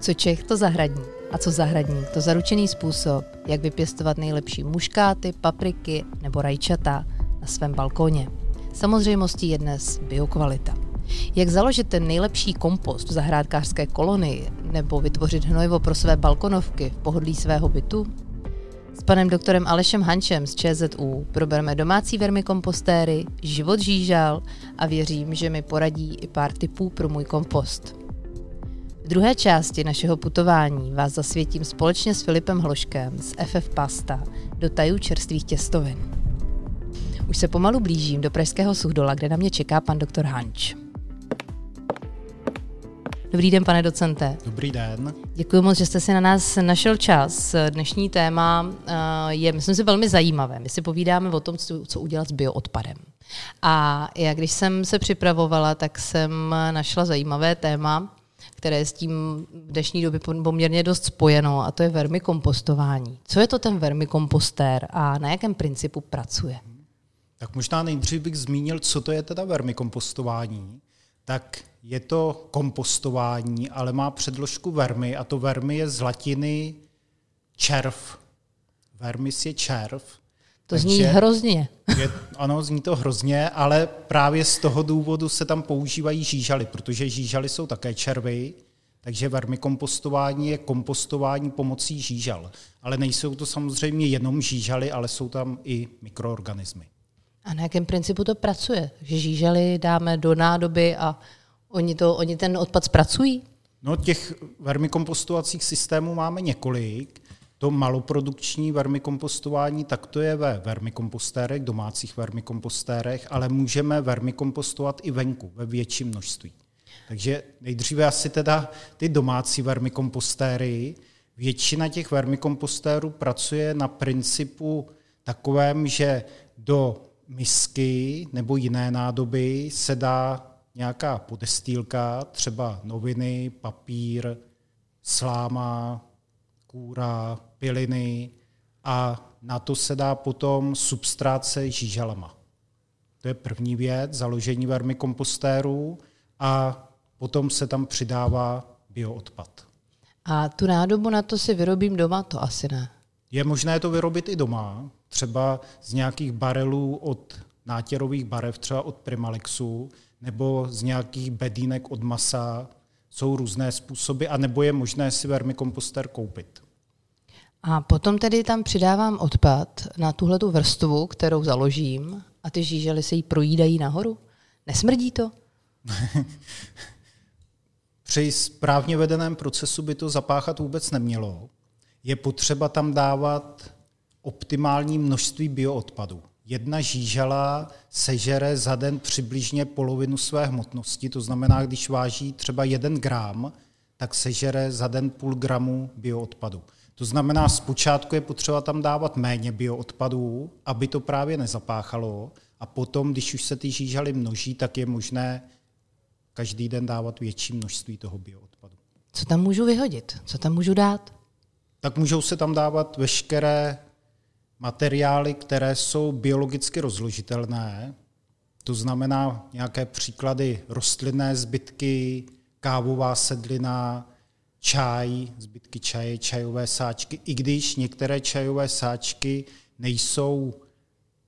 Co Čech, to zahradní. A co zahradník, to zaručený způsob, jak vypěstovat nejlepší muškáty, papriky nebo rajčata na svém balkóně. Samozřejmostí je dnes biokvalita. Jak založit ten nejlepší kompost v zahrádkářské kolonii nebo vytvořit hnojivo pro své balkonovky v pohodlí svého bytu? S panem doktorem Alešem Hančem z ČZU probereme domácí vermikompostéry, život žížal a věřím, že mi poradí i pár tipů pro můj kompost. V druhé části našeho putování vás zasvětím společně s Filipem Hloškem z FF Pasta do tajů čerstvých těstovin. Už se pomalu blížím do Pražského suchdola, kde na mě čeká pan doktor Hanč. Dobrý den, pane docente. Dobrý den. Děkuji moc, že jste si na nás našel čas. Dnešní téma eh, je, myslím si, velmi zajímavé. My si povídáme o tom, co udělat s bioodpadem. A já, když jsem se připravovala, tak jsem našla zajímavé téma, které je s tím v dnešní době poměrně dost spojeno, a to je vermikompostování. Co je to ten vermikompostér a na jakém principu pracuje? Tak možná nejdřív bych zmínil, co to je teda vermikompostování. Tak je to kompostování, ale má předložku vermi a to vermi je z latiny červ. Vermis je červ. To Takže zní hrozně. Je, ano, zní to hrozně, ale právě z toho důvodu se tam používají žížaly, protože žížaly jsou také červy, takže vermikompostování je kompostování pomocí žížal. Ale nejsou to samozřejmě jenom žížaly, ale jsou tam i mikroorganismy. A na jakém principu to pracuje? Že žížaly dáme do nádoby a oni, to, oni ten odpad zpracují? No těch vermikompostovacích systémů máme několik. To maloprodukční vermikompostování, tak to je ve vermikompostérech, domácích vermikompostérech, ale můžeme vermikompostovat i venku ve větším množství. Takže nejdříve asi teda ty domácí vermikompostéry. Většina těch vermikompostérů pracuje na principu takovém, že do misky nebo jiné nádoby se dá nějaká podestýlka, třeba noviny, papír, sláma, kůra, piliny a na to se dá potom substrát se žížalama. To je první věc, založení vermikompostéru a potom se tam přidává bioodpad. A tu nádobu na to si vyrobím doma, to asi ne. Je možné to vyrobit i doma, třeba z nějakých barelů od nátěrových barev, třeba od Primalexu, nebo z nějakých bedínek od masa. Jsou různé způsoby, a nebo je možné si vermikomposter koupit. A potom tedy tam přidávám odpad na tuhle tu vrstvu, kterou založím a ty žížely se jí projídají nahoru. Nesmrdí to? Při správně vedeném procesu by to zapáchat vůbec nemělo. Je potřeba tam dávat optimální množství bioodpadu. Jedna žížala sežere za den přibližně polovinu své hmotnosti, to znamená, když váží třeba jeden gram, tak sežere za den půl gramu bioodpadu. To znamená, zpočátku je potřeba tam dávat méně bioodpadů, aby to právě nezapáchalo, a potom, když už se ty žížaly množí, tak je možné každý den dávat větší množství toho bioodpadu. Co tam můžu vyhodit? Co tam můžu dát? Tak můžou se tam dávat veškeré materiály, které jsou biologicky rozložitelné, to znamená nějaké příklady rostlinné zbytky, kávová sedlina, čaj, zbytky čaje, čajové sáčky, i když některé čajové sáčky nejsou,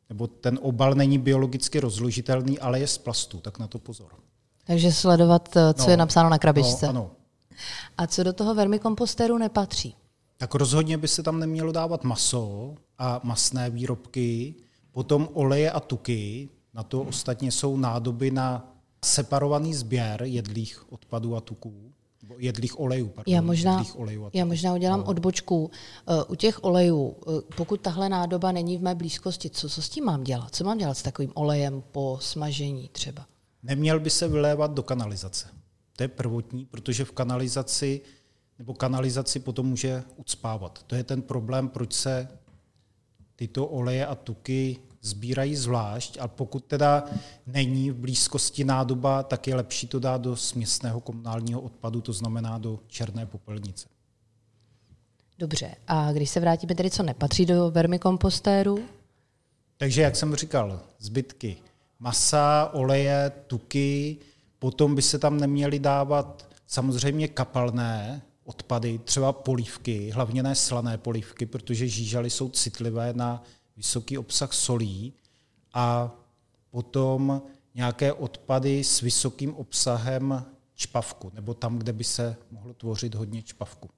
nebo ten obal není biologicky rozložitelný, ale je z plastu, tak na to pozor. Takže sledovat, eh, co no, je napsáno na krabičce. No, ano. A co do toho vermikompostéru nepatří? Tak rozhodně by se tam nemělo dávat maso a masné výrobky, potom oleje a tuky, na to ostatně jsou nádoby na separovaný sběr jedlých odpadů a tuků jedlých olejů. Pardon, já, možná, jedlých olejů já možná udělám no. odbočku. Eh, u těch olejů, eh, pokud tahle nádoba není v mé blízkosti, co, co s tím mám dělat? Co mám dělat s takovým olejem po smažení třeba? Neměl by se vylévat do kanalizace. To je prvotní, protože v kanalizaci nebo kanalizaci potom může ucpávat. To je ten problém, proč se tyto oleje a tuky sbírají zvlášť a pokud teda není v blízkosti nádoba, tak je lepší to dát do směsného komunálního odpadu, to znamená do černé popelnice. Dobře, a když se vrátíme tedy, co nepatří do vermikompostéru? Takže, jak jsem říkal, zbytky masa, oleje, tuky, potom by se tam neměly dávat samozřejmě kapalné odpady, třeba polívky, hlavně ne slané polívky, protože žížaly jsou citlivé na vysoký obsah solí a potom nějaké odpady s vysokým obsahem čpavku, nebo tam, kde by se mohlo tvořit hodně čpavku.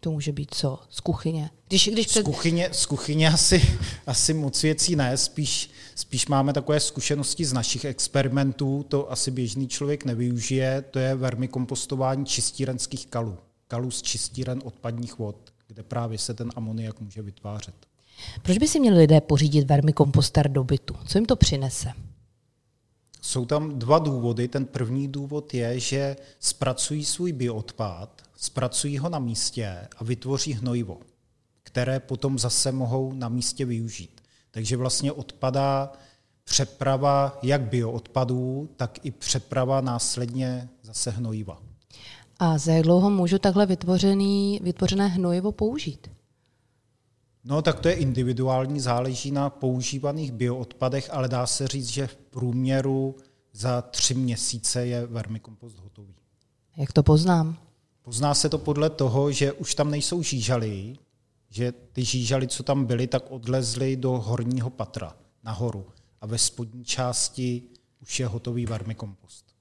To může být co? Z kuchyně? Když, když před... z, kuchyně, z kuchyně asi, asi moc věcí ne, spíš, spíš máme takové zkušenosti z našich experimentů, to asi běžný člověk nevyužije, to je vermikompostování čistírenských kalů. Kalů z čistíren odpadních vod, kde právě se ten amoniak může vytvářet. Proč by si měli lidé pořídit vermikomposter do bytu? Co jim to přinese? Jsou tam dva důvody. Ten první důvod je, že zpracují svůj bioodpad, zpracují ho na místě a vytvoří hnojivo, které potom zase mohou na místě využít. Takže vlastně odpadá přeprava jak bioodpadů, tak i přeprava následně zase hnojiva. A za jak dlouho můžu takhle vytvořený, vytvořené hnojivo použít? No tak to je individuální, záleží na používaných bioodpadech, ale dá se říct, že v průměru za tři měsíce je vermikompost hotový. Jak to poznám? Pozná se to podle toho, že už tam nejsou žížaly, že ty žížaly, co tam byly, tak odlezly do horního patra, nahoru. A ve spodní části už je hotový vermikompost.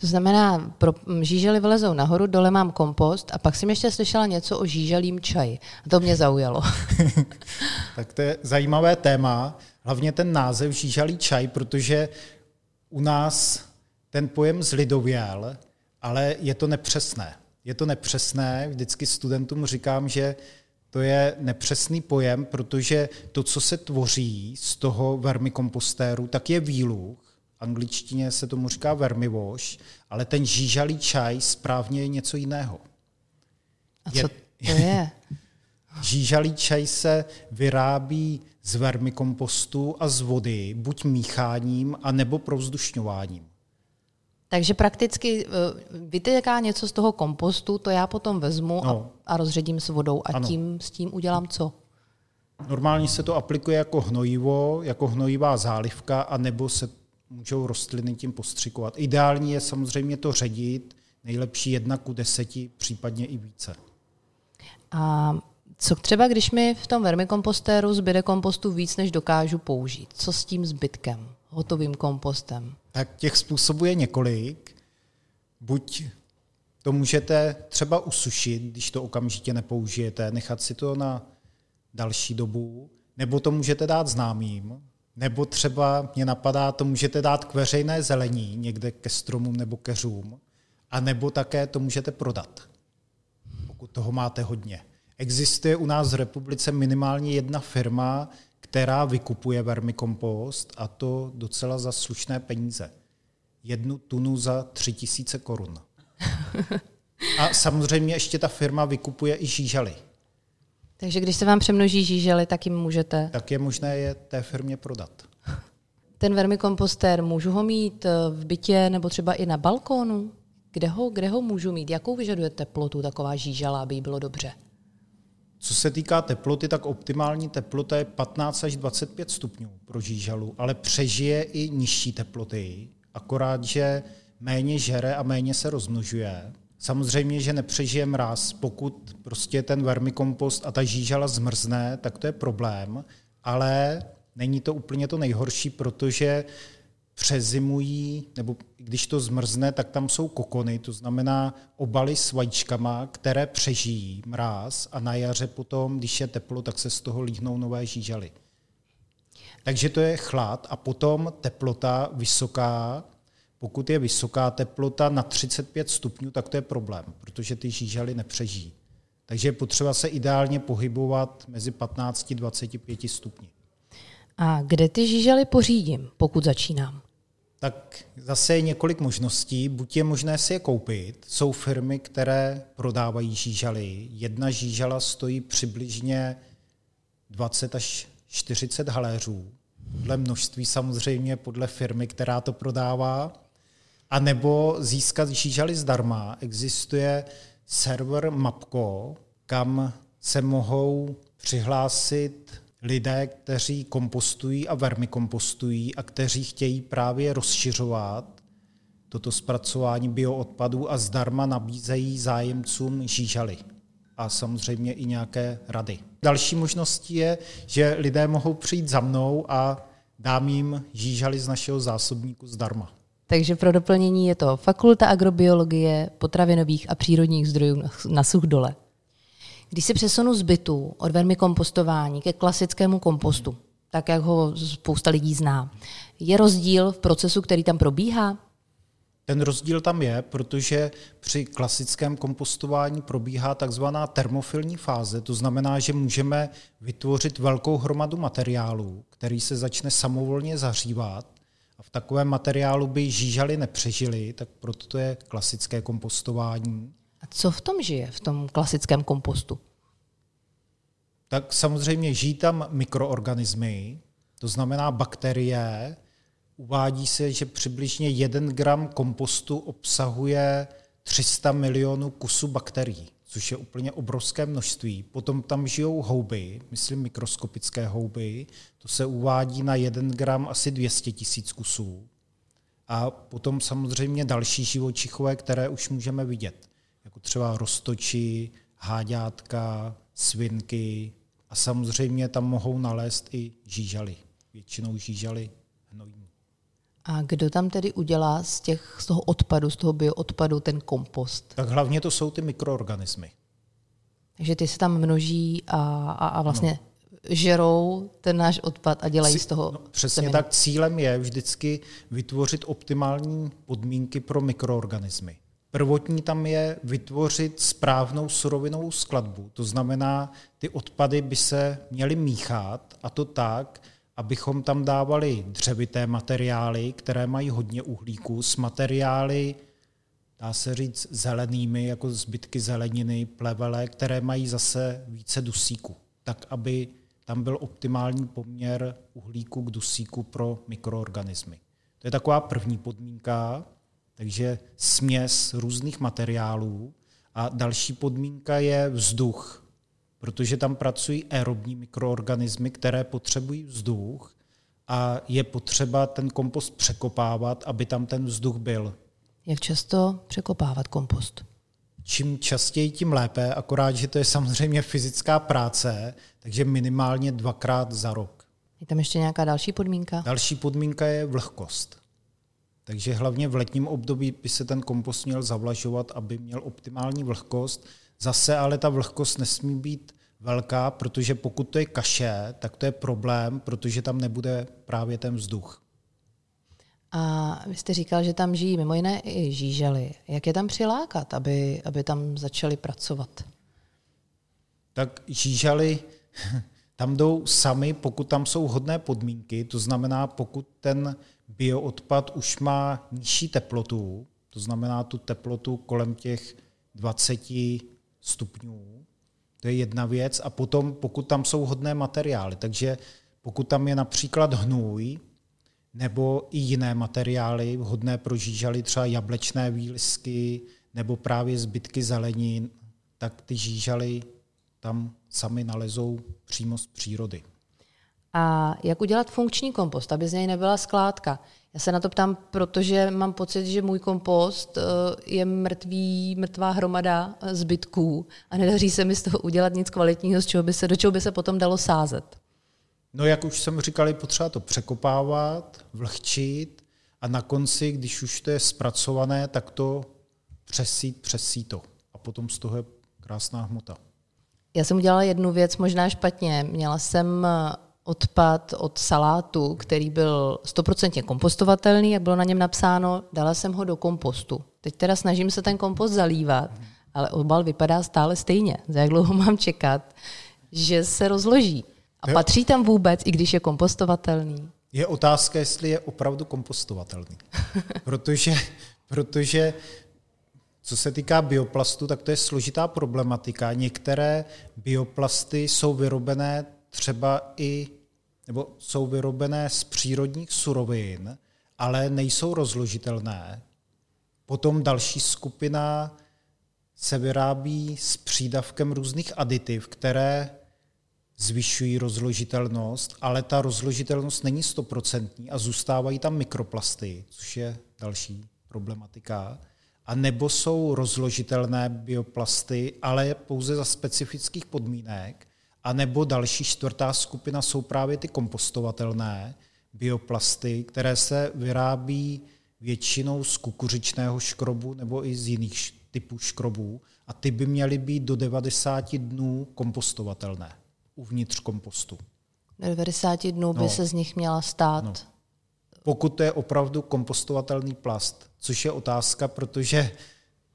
To znamená, pro žížely vylezou nahoru, dole mám kompost a pak jsem ještě slyšela něco o žíželím čaji. A to mě zaujalo. tak to je zajímavé téma, hlavně ten název žížalý čaj, protože u nás ten pojem zlidověl, ale je to nepřesné. Je to nepřesné, vždycky studentům říkám, že to je nepřesný pojem, protože to, co se tvoří z toho vermikompostéru, tak je výluch, angličtině se tomu říká vermivoš, ale ten žížalý čaj správně je něco jiného. A co je, to je? Žížalý čaj se vyrábí z vermikompostu a z vody, buď mícháním, a nebo provzdušňováním. Takže prakticky eh, vytéká něco z toho kompostu, to já potom vezmu no. a, a rozředím s vodou a tím s tím udělám co? Normálně se to aplikuje jako hnojivo, jako hnojivá zálivka, a nebo se můžou rostliny tím postřikovat. Ideální je samozřejmě to ředit, nejlepší jedna ku deseti, případně i více. A co třeba, když mi v tom vermikompostéru zbyde kompostu víc, než dokážu použít? Co s tím zbytkem, hotovým kompostem? Tak těch způsobů je několik. Buď to můžete třeba usušit, když to okamžitě nepoužijete, nechat si to na další dobu, nebo to můžete dát známým, nebo třeba mě napadá, to můžete dát k veřejné zelení, někde ke stromům nebo keřům, a nebo také to můžete prodat, pokud toho máte hodně. Existuje u nás v republice minimálně jedna firma, která vykupuje vermikompost a to docela za slušné peníze. Jednu tunu za tři tisíce korun. A samozřejmě ještě ta firma vykupuje i žížaly. Takže když se vám přemnoží žížely, tak jim můžete... Tak je možné je té firmě prodat. Ten vermikompostér, můžu ho mít eh, v bytě nebo třeba i na balkónu? Kde ho, kde ho můžu mít? Jakou vyžaduje teplotu taková žížala, aby jí bylo dobře? Co se týká teploty, tak optimální teplota je 15 až 25 stupňů pro žížalu, ale přežije i nižší teploty, akorát, že méně žere a méně se rozmnožuje. Samozřejmě, že nepřežije mráz. Pokud prostě ten vermikompost a ta žížala zmrzne, tak to je problém, ale není to úplně to nejhorší, protože přezimují, nebo když to zmrzne, tak tam jsou kokony, to znamená obaly s vajíčkama, které přežijí mráz a na jaře potom, když je teplo, tak se z toho líhnou nové žížaly. Takže to je chlad a potom teplota vysoká, pokud je vysoká teplota na 35 stupňů, tak to je problém, protože ty žížaly nepřežijí. Takže je potřeba se ideálně pohybovat mezi 15 a 25 stupni. A kde ty žížaly pořídím, pokud začínám? Tak zase je několik možností. Buď je možné si je koupit. Jsou firmy, které prodávají žížaly. Jedna žížala stojí přibližně 20 až 40 haléřů. Podle množství samozřejmě, podle firmy, která to prodává a nebo získat žížaly zdarma. Existuje server Mapco, kam se mohou přihlásit lidé, kteří kompostují a vermikompostují a kteří chtějí právě rozšiřovat toto zpracování bioodpadů a zdarma nabízejí zájemcům žížaly a samozřejmě i nějaké rady. Další možností je, že lidé mohou přijít za mnou a dám jim žížaly z našeho zásobníku zdarma. Takže pro doplnění je to Fakulta agrobiologie, potravinových a přírodních zdrojů na Suchdole. Když se přesunu z bytu od vermikompostování ke klasickému kompostu, tak jak ho spousta lidí zná, je rozdíl v procesu, který tam probíhá? Ten rozdíl tam je, protože při klasickém kompostování probíhá takzvaná termofilní fáze, to znamená, že můžeme vytvořit velkou hromadu materiálu, který se začne samovolně zahřívat a v takovém materiálu by žížaly nepřežily, tak proto to je klasické kompostování. A co v tom žije, v tom klasickém kompostu? Tak samozřejmě žijí tam mikroorganismy, to znamená bakterie, Uvádí se, že přibližně 1 gram kompostu obsahuje 300 milionů kusů bakterií, což je úplně obrovské množství. Potom tam žijou houby, myslím mikroskopické houby, to se uvádí na 1 gram asi 200 tisíc kusů. A potom samozřejmě další živočichové, které už můžeme vidět, jako třeba roztoči, háďátka, svinky a samozřejmě tam mohou nalézt i žížaly. Většinou žížaly hnojní. A kdo tam tedy udělá z, těch, z toho odpadu, z toho bioodpadu ten kompost? Tak hlavně to jsou ty mikroorganismy. Takže ty se tam množí a, a, a vlastně no. žerou ten náš odpad a dělají z toho. No, přesně seminy. tak. Cílem je vždycky vytvořit optimální podmínky pro mikroorganismy. Prvotní tam je vytvořit správnou surovinovou skladbu. To znamená, ty odpady by se měly míchat a to tak, abychom tam dávali dřevité materiály, které mají hodně uhlíku, s materiály, dá se říct, zelenými, jako zbytky zeleniny, plevele, které mají zase více dusíku, tak aby tam byl optimální poměr uhlíku k dusíku pro mikroorganismy. To je taková první podmínka, takže směs různých materiálů. A další podmínka je vzduch, protože tam pracují aerobní mikroorganismy, které potřebují vzduch a je potřeba ten kompost překopávat, aby tam ten vzduch byl. Jak často překopávat kompost? Čím častěji, tím lépe, akorát, že to je samozřejmě fyzická práce, takže minimálně dvakrát za rok. Je tam ještě nějaká další podmínka? Další podmínka je vlhkost. Takže hlavně v letním období by se ten kompost měl zavlažovat, aby měl optimální vlhkost, Zase ale ta vlhkost nesmí být velká, protože pokud to je kaše, tak to je problém, protože tam nebude právě ten vzduch. A vy jste říkal, že tam žijí mimo jiné i žížely. Jak je tam přilákat, aby, aby tam začali pracovat? Tak žížely tam jdou sami, pokud tam jsou hodné podmínky, to znamená, pokud ten bioodpad už má nižší teplotu, to znamená tu teplotu kolem těch 20 stupňů. To je jedna věc. A potom, pokud tam jsou hodné materiály, takže pokud tam je například hnůj nebo i jiné materiály vhodné pro žížaly, třeba jablečné výlisky nebo právě zbytky zelenin, tak ty žížaly tam sami nalezou přímo z přírody. A jak udělat funkční kompost, aby z něj nebyla skládka? Já se na to ptám, protože mám pocit, že můj kompost eh, je mrtvý, mrtvá hromada eh, zbytků a nedaří se mi z toho udělat nic kvalitního, z čeho by se, do čeho by se potom dalo sázet. No jak už jsem říkal, je potřeba to překopávat, vlhčit a na konci, když už to je zpracované, tak to přesít přes síto. A potom z toho je krásná hmota. Já jsem udělala jednu věc možná špatně. Měla jsem eh, odpad od salátu, který byl stoprocentně kompostovatelný, jak bylo na něm napsáno, dala jsem ho do kompostu. Teď teda snažím se ten kompost zalívat, ale obal vypadá stále stejně. Za jak dlouho mám čekat, že se rozloží. A patří tam vůbec, i když je kompostovatelný? Je otázka, jestli je opravdu kompostovatelný. protože, protože co se týká bioplastu, tak to je složitá problematika. Některé bioplasty jsou vyrobené třeba i nebo jsou vyrobené z přírodních surovin, ale nejsou rozložitelné. Potom další skupina se vyrábí s přídavkem různých aditiv, které zvyšují rozložitelnost, ale ta rozložitelnost není stoprocentní a zůstávají tam mikroplasty, což je další problematika, a nebo jsou rozložitelné bioplasty, ale pouze za specifických podmínek, a nebo další čtvrtá skupina jsou právě ty kompostovatelné bioplasty, které se vyrábí většinou z kukuřičného škrobu nebo i z jiných typů škrobů a ty by měly být do 90 dnů kompostovatelné uvnitř kompostu. Do 90 dnů by no. se z nich měla stát. No. Pokud to je opravdu kompostovatelný plast, což je otázka, protože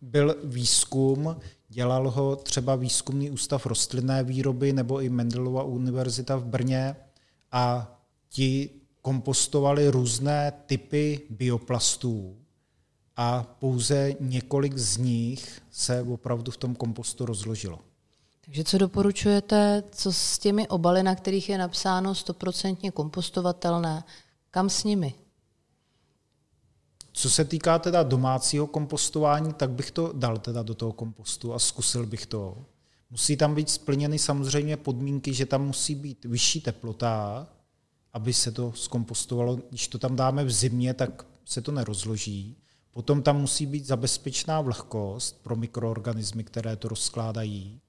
byl výzkum, dělal ho třeba výzkumný ústav rostlinné výroby nebo i Mendelova univerzita v Brně a ti kompostovali různé typy bioplastů a pouze několik z nich se opravdu v tom kompostu rozložilo. Takže co doporučujete, co s těmi obaly, na kterých je napsáno stoprocentně kompostovatelné, kam s nimi? Co se týká teda domácího kompostování, tak bych to dal teda do toho kompostu a zkusil bych to. Musí tam být splněny samozřejmě podmínky, že tam musí být vyšší teplota, aby se to zkompostovalo. Když to tam dáme v zimě, tak se to nerozloží. Potom tam musí být zabezpečná vlhkost pro mikroorganismy, které to rozkládají.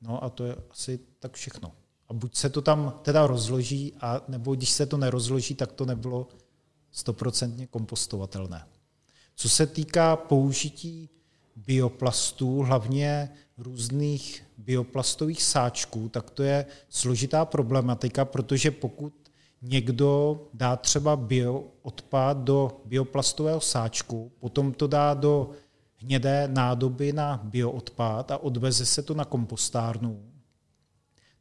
No a to je asi tak všechno. A buď se to tam teda rozloží, a nebo když se to nerozloží, tak to nebylo stoprocentně kompostovatelné. Co se týká použití bioplastů, hlavně různých bioplastových sáčků, tak to je složitá problematika, protože pokud někdo dá třeba bioodpad do bioplastového sáčku, potom to dá do hnědé nádoby na bioodpad a odveze se to na kompostárnu,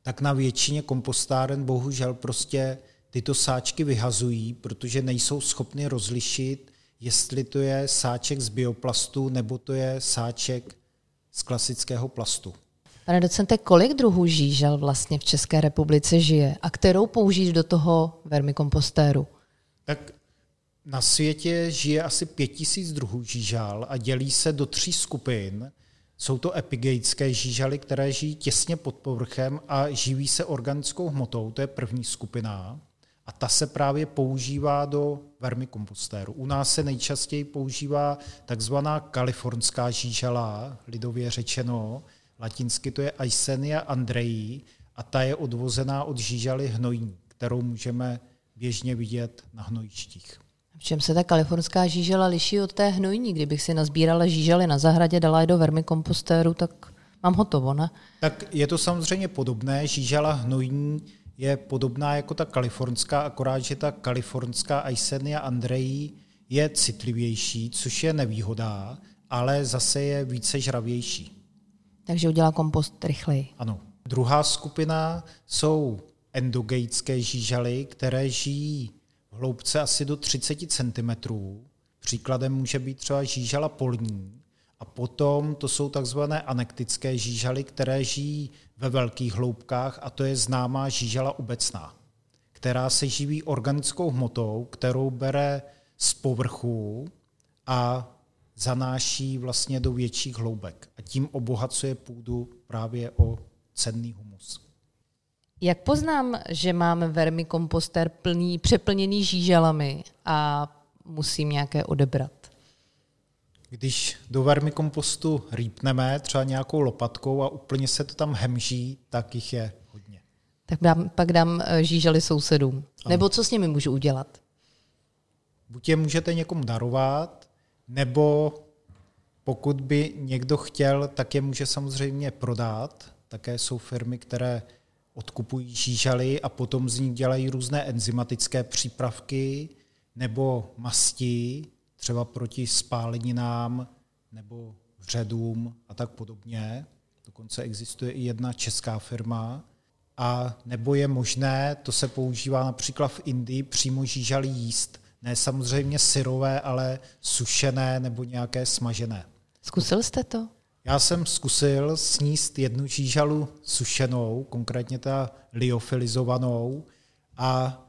tak na většině kompostáren bohužel prostě tyto sáčky vyhazují, protože nejsou schopny rozlišit, jestli to je sáček z bioplastu nebo to je sáček z klasického plastu. Pane docente, kolik druhů žížel vlastně v České republice žije a kterou použít do toho vermikompostéru? Tak na světě žije asi pět tisíc druhů žížal a dělí se do tří skupin. Jsou to epigeické žížaly, které žijí těsně pod povrchem a živí se organickou hmotou, to je první skupina. A ta se právě používá do vermikompostéru. U nás se nejčastěji používá takzvaná kalifornská žížala, lidově řečeno, latinsky to je Aisenia andreji a ta je odvozená od žížaly hnojní, kterou můžeme běžně vidět na hnojištích. V čem se ta kalifornská žížela liší od té hnojní? Kdybych si nazbírala žížaly na zahradě, dala je do vermikompostéru, tak mám hotovo, ne? Tak je to samozřejmě podobné. Žížala hnojní je podobná jako ta kalifornská, akorát, že ta kalifornská Aisenia andreji je citlivější, což je nevýhoda, ale zase je více žravější. Takže udělá kompost rychleji. Ano. Druhá skupina jsou endogeické žížaly, které žijí v hloubce asi do 30 cm. Příkladem může být třeba žížala polní. A potom to jsou takzvané anektické žížaly, které žijí ve velkých hloubkách a to je známá žížala obecná, která se živí organickou hmotou, kterou bere z povrchu a zanáší vlastně do větších hloubek a tím obohacuje půdu právě o cenný humus. Jak poznám, že máme vermikomposter plný, přeplněný žížalami a musím nějaké odebrat? Když do vermikompostu rýpneme třeba nějakou lopatkou a úplně se to tam hemží, tak jich je hodně. Tak dám, pak dám eh, žížaly sousedům. Ano. Nebo co s nimi můžu udělat? Buď je můžete někomu darovat, nebo pokud by někdo chtěl, tak je může samozřejmě prodat. Také jsou firmy, které odkupují žížaly a potom z nich dělají různé enzymatické přípravky nebo masti, třeba proti spáleninám nebo vředům a tak podobně. Dokonce existuje i jedna česká firma. A nebo je možné, to se používá například v Indii, přímo žížaly jíst ne samozřejmě syrové, ale sušené nebo nějaké smažené. Zkusil jste to? Já jsem zkusil sníst jednu žížalu sušenou, konkrétně ta liofilizovanou a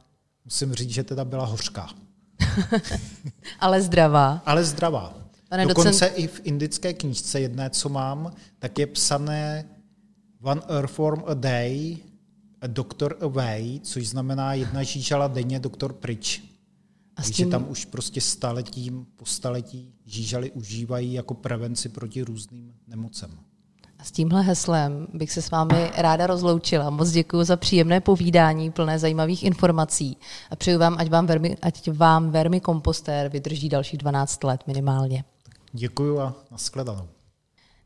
musím říct, že teda byla hořká. ale zdravá. Ale zdravá. Pane Dokonce docent... i v indické knížce jedné, co mám, tak je psané one earthworm a day, a doctor away, což znamená jedna žížala denně, doktor pryč. A tím... Takže tam už prostě staletím po staletí žížaly užívají jako prevenci proti různým nemocem. A s tímhle heslem bych se s vámi ráda rozloučila. Moc děkuji za příjemné povídání, plné zajímavých informací. A přeju vám, ať vám, vermi, ať vám vermi kompostér vydrží dalších 12 let minimálně. Děkuji a nashledanou.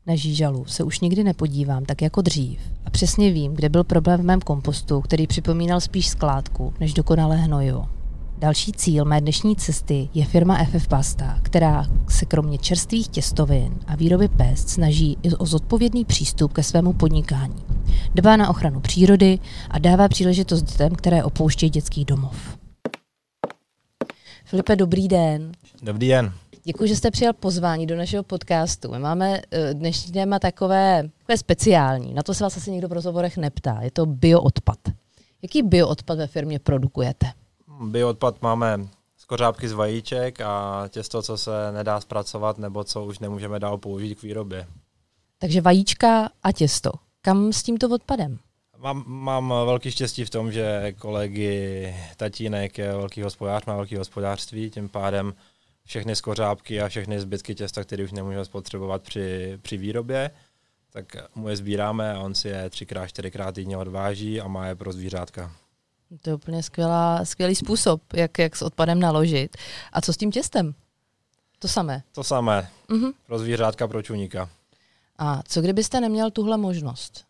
Na žížalu se už nikdy nepodívám tak jako dřív a přesně vím, kde byl problém v mém kompostu, který připomínal spíš skládku než dokonalé hnojivo. Další cíl mé dnešní cesty je firma FF Pasta, která se kromě čerstvých těstovin a výroby pest snaží i o zodpovědný přístup ke svému podnikání. Dbá na ochranu přírody a dává příležitost dětem, které opouštějí dětský domov. Filipe, dobrý den. Dobrý den. Děkuji, že jste přijal pozvání do našeho podcastu. My máme eh, dnešní téma takové, takové speciální. Na to se vás asi někdo v rozhovorech neptá. Je to bioodpad. Jaký bioodpad ve firmě produkujete? Bioodpad máme z kořápky z vajíček a těsto, co se nedá zpracovat nebo co už nemůžeme dál použít k výrobě. Takže vajíčka a těsto. Kam s tímto odpadem? Mám, mám velký štěstí v tom, že kolegy tatínek je velký hospodář, má velký hospodářství, tím pádem všechny skořápky a všechny zbytky těsta, které už nemůžeme spotřebovat při, při výrobě, tak mu je sbíráme a on si je třikrát, čtyřikrát týdně odváží a má je pro zvířátka. To je úplně skvělá, skvělý způsob, jak, jak s odpadem naložit. A co s tím těstem? To samé? To samé. Mm-hmm. Pro zvířátka, pro čuníka. A co kdybyste neměl tuhle možnost?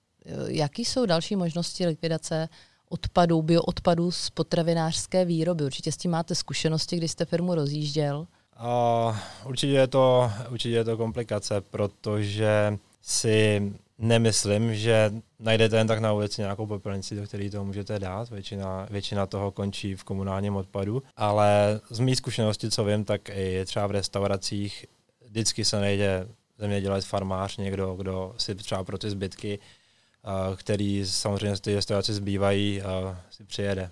Jaký jsou další možnosti likvidace odpadů, bioodpadů z potravinářské výroby? Určitě s tím máte zkušenosti, když jste firmu rozjížděl. Uh, určitě, je to, určitě je to komplikace, protože si nemyslím, že najdete jen tak na ulici nějakou popelnici, do které to můžete dát. Většina, většina toho končí v komunálním odpadu. Ale z mých zkušenosti, co vím, tak i třeba v restauracích vždycky se nejde zemědělec, farmář, někdo, kdo si třeba pro ty zbytky, který samozřejmě z té restaurace zbývají, si přijede.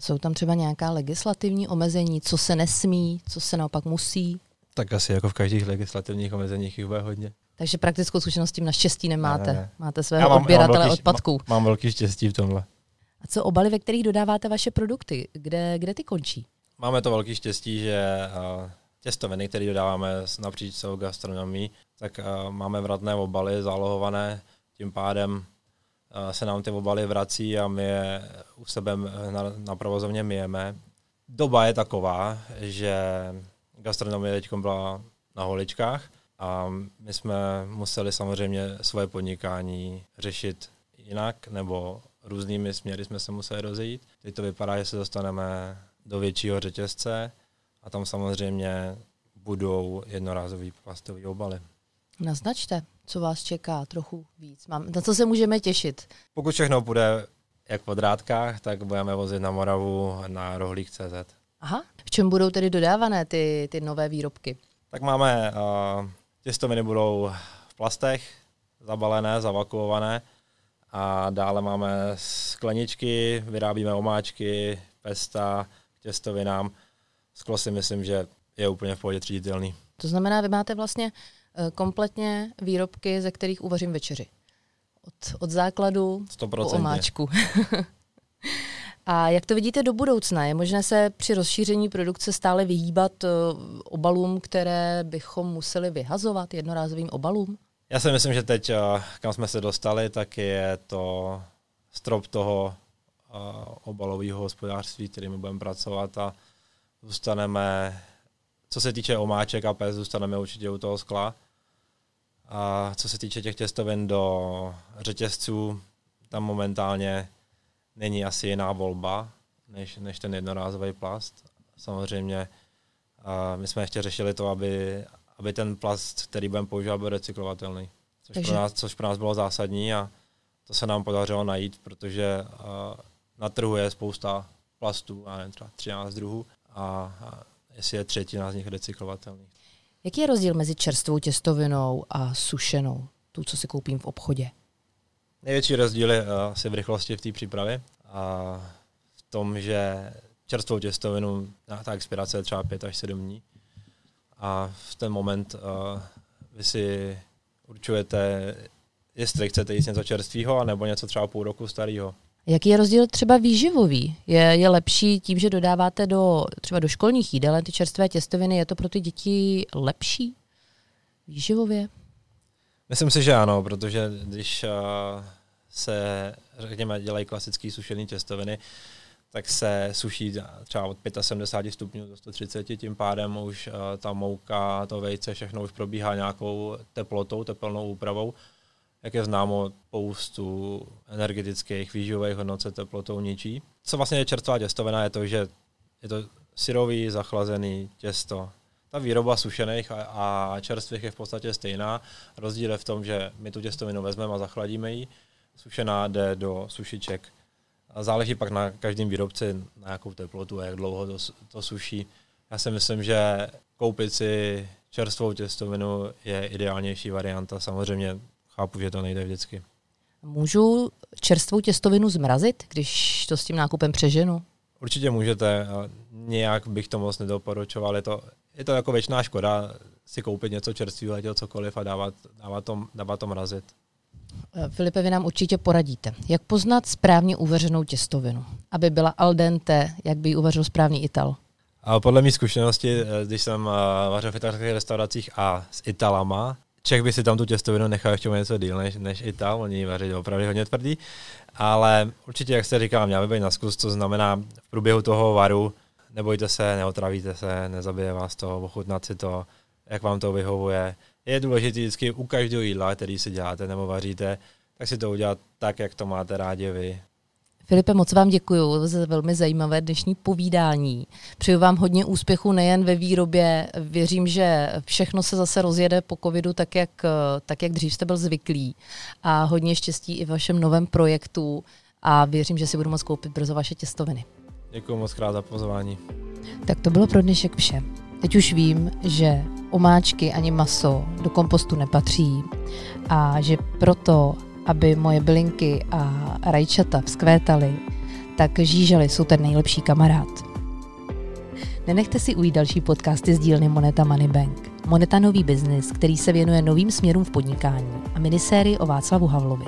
Jsou tam třeba nějaká legislativní omezení, co se nesmí, co se naopak musí? Tak asi jako v každých legislativních omezeních jich bude hodně. Takže praktickou zkušenost tím naštěstí nemáte. Ne, ne. Máte svého mám, odběratele mám velký, odpadků. Mám, mám velký štěstí v tomhle. A co obaly, ve kterých dodáváte vaše produkty? Kde, kde ty končí? Máme to velký štěstí, že uh, těstoviny, které dodáváme napříč celou gastronomii, tak uh, máme vratné obaly zálohované, tím pádem uh, se nám ty obaly vrací a my je u sebe na, na provozovně myjeme. Doba je taková, že gastronomie teď byla na holičkách, a my jsme museli samozřejmě svoje podnikání řešit jinak, nebo různými směry jsme se museli rozejít. Teď to vypadá, že se dostaneme do většího řetězce a tam samozřejmě budou jednorázový plastový obaly. Naznačte, co vás čeká trochu víc. Mám, na co se můžeme těšit? Pokud všechno bude jak v drátkách, tak budeme vozit na Moravu na rohlík.cz. Aha, v čem budou tedy dodávané ty, ty nové výrobky? Tak máme uh, Těstoviny budou v plastech, zabalené, zavakuované a dále máme skleničky, vyrábíme omáčky, pesta k těstovinám. Sklo si myslím, že je úplně v pohodě tříditelný. To znamená, vy máte vlastně eh, kompletně výrobky, ze kterých uvařím večeři. Od, od základu 100%. po omáčku. A jak to vidíte do budoucna? Je možné se při rozšíření produkce stále vyhýbat eh, obalům, které bychom museli vyhazovat, jednorázovým obalům? Já si myslím, že teď, eh, kam jsme se dostali, tak je to strop toho eh, obalového hospodářství, kterým budeme pracovat a zůstaneme, co se týče omáček a pes, zůstaneme určitě u toho skla. A co se týče těch těstovin do řetězců, tam momentálně není asi jiná volba, než, než ten jednorázový plast. Samozřejmě a my jsme ještě řešili to, aby, aby ten plast, který budeme používat, byl recyklovatelný. Což, Takže... pro nás, což pro nás bylo zásadní a to se nám podařilo najít, protože na trhu je spousta plastů, a nevím, třeba 13 druhů a, a jestli je třetina z nich recyklovatelný. Jaký je rozdíl mezi čerstvou těstovinou a sušenou, tu, co si koupím v obchodě? Největší rozdíl je eh, asi v rychlosti v té přípravě a v tom, že čerstvou těstovinu, ta expirace je třeba 5 až 7 dní a v ten moment uh, vy si určujete, jestli chcete jíst něco čerstvého, nebo něco třeba půl roku starého. Jaký je rozdíl třeba výživový? Je, je lepší tím, že dodáváte do, třeba do školních jídel ty čerstvé těstoviny, je to pro ty děti lepší výživově? Myslím si, že ano, protože když uh, se, řekněme, dělají klasické sušené těstoviny, tak se suší třeba od 75 stupňů do 130, tím pádem už uh, ta mouka, to vejce, všechno už probíhá nějakou teplotou, teplnou úpravou. Jak je známo, spoustu energetických výživových hodnot se teplotou ničí. Co vlastně je čerstvá těstovina, je to, že je to syrový,zachlazený těsto. Ta výroba sušených a, a čerstvých je v podstatě stejná. Rozdíl je v tom, že my tu těstovinu vezmeme a zachladíme ji, sušená jde do sušiček záleží pak na každém výrobci, na jakou teplotu a jak dlouho to, to suší. Já si myslím, že koupit si čerstvou těstovinu je ideálnější varianta. Samozřejmě chápu, že to nejde vždycky. Můžu čerstvou těstovinu zmrazit, když to s tím nákupem přeženu? Určitě můžete. Nějak bych to moc nedoporučoval. Je to, je to jako věčná škoda si koupit něco čerstvého, cokoliv a dávat, dávat, to, dávat to mrazit. Filipe, vy nám určitě poradíte. Jak poznat správně uvařenou těstovinu? Aby byla al dente, jak by ji uvařil správný Ital? A podle mých zkušenosti, eh, když jsem eh, vařil v italských restauracích a s Italama, Čech by si tam tu těstovinu nechal ještě něco díl než, než Ital, oni vaří opravdu hodně tvrdý, ale určitě, jak jste říkal, měl by být na zkus, to znamená v průběhu toho varu nebojte se, neotravíte se, nezabije vás to, ochutnat si to, jak vám to vyhovuje, je důležité vždycky u každého jídla, který si děláte nebo vaříte, tak si to udělat tak, jak to máte rádi vy. Filipe, moc vám děkuji za velmi zajímavé dnešní povídání. Přeju vám hodně úspěchu nejen ve výrobě. Věřím, že všechno se zase rozjede po covidu tak, jak, tak, jak dřív jste byl zvyklý. A hodně štěstí i v vašem novém projektu a věřím, že si budu moct koupit brzo vaše těstoviny. Děkuji moc krát za pozvání. Tak to bylo pro dnešek vše. Teď už vím, že omáčky ani maso do kompostu nepatří a že proto, aby moje bylinky a rajčata vzkvétaly, tak žížely jsou ten nejlepší kamarád. Nenechte si ujít další podcasty z dílny Moneta Money Bank. Moneta nový biznis, který se věnuje novým směrům v podnikání a minisérii o Václavu Havlovi.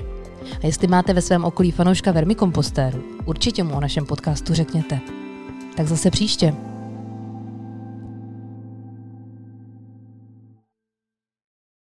A jestli máte ve svém okolí fanouška vermikompostéru, určitě mu o našem podcastu řekněte. Tak zase příště.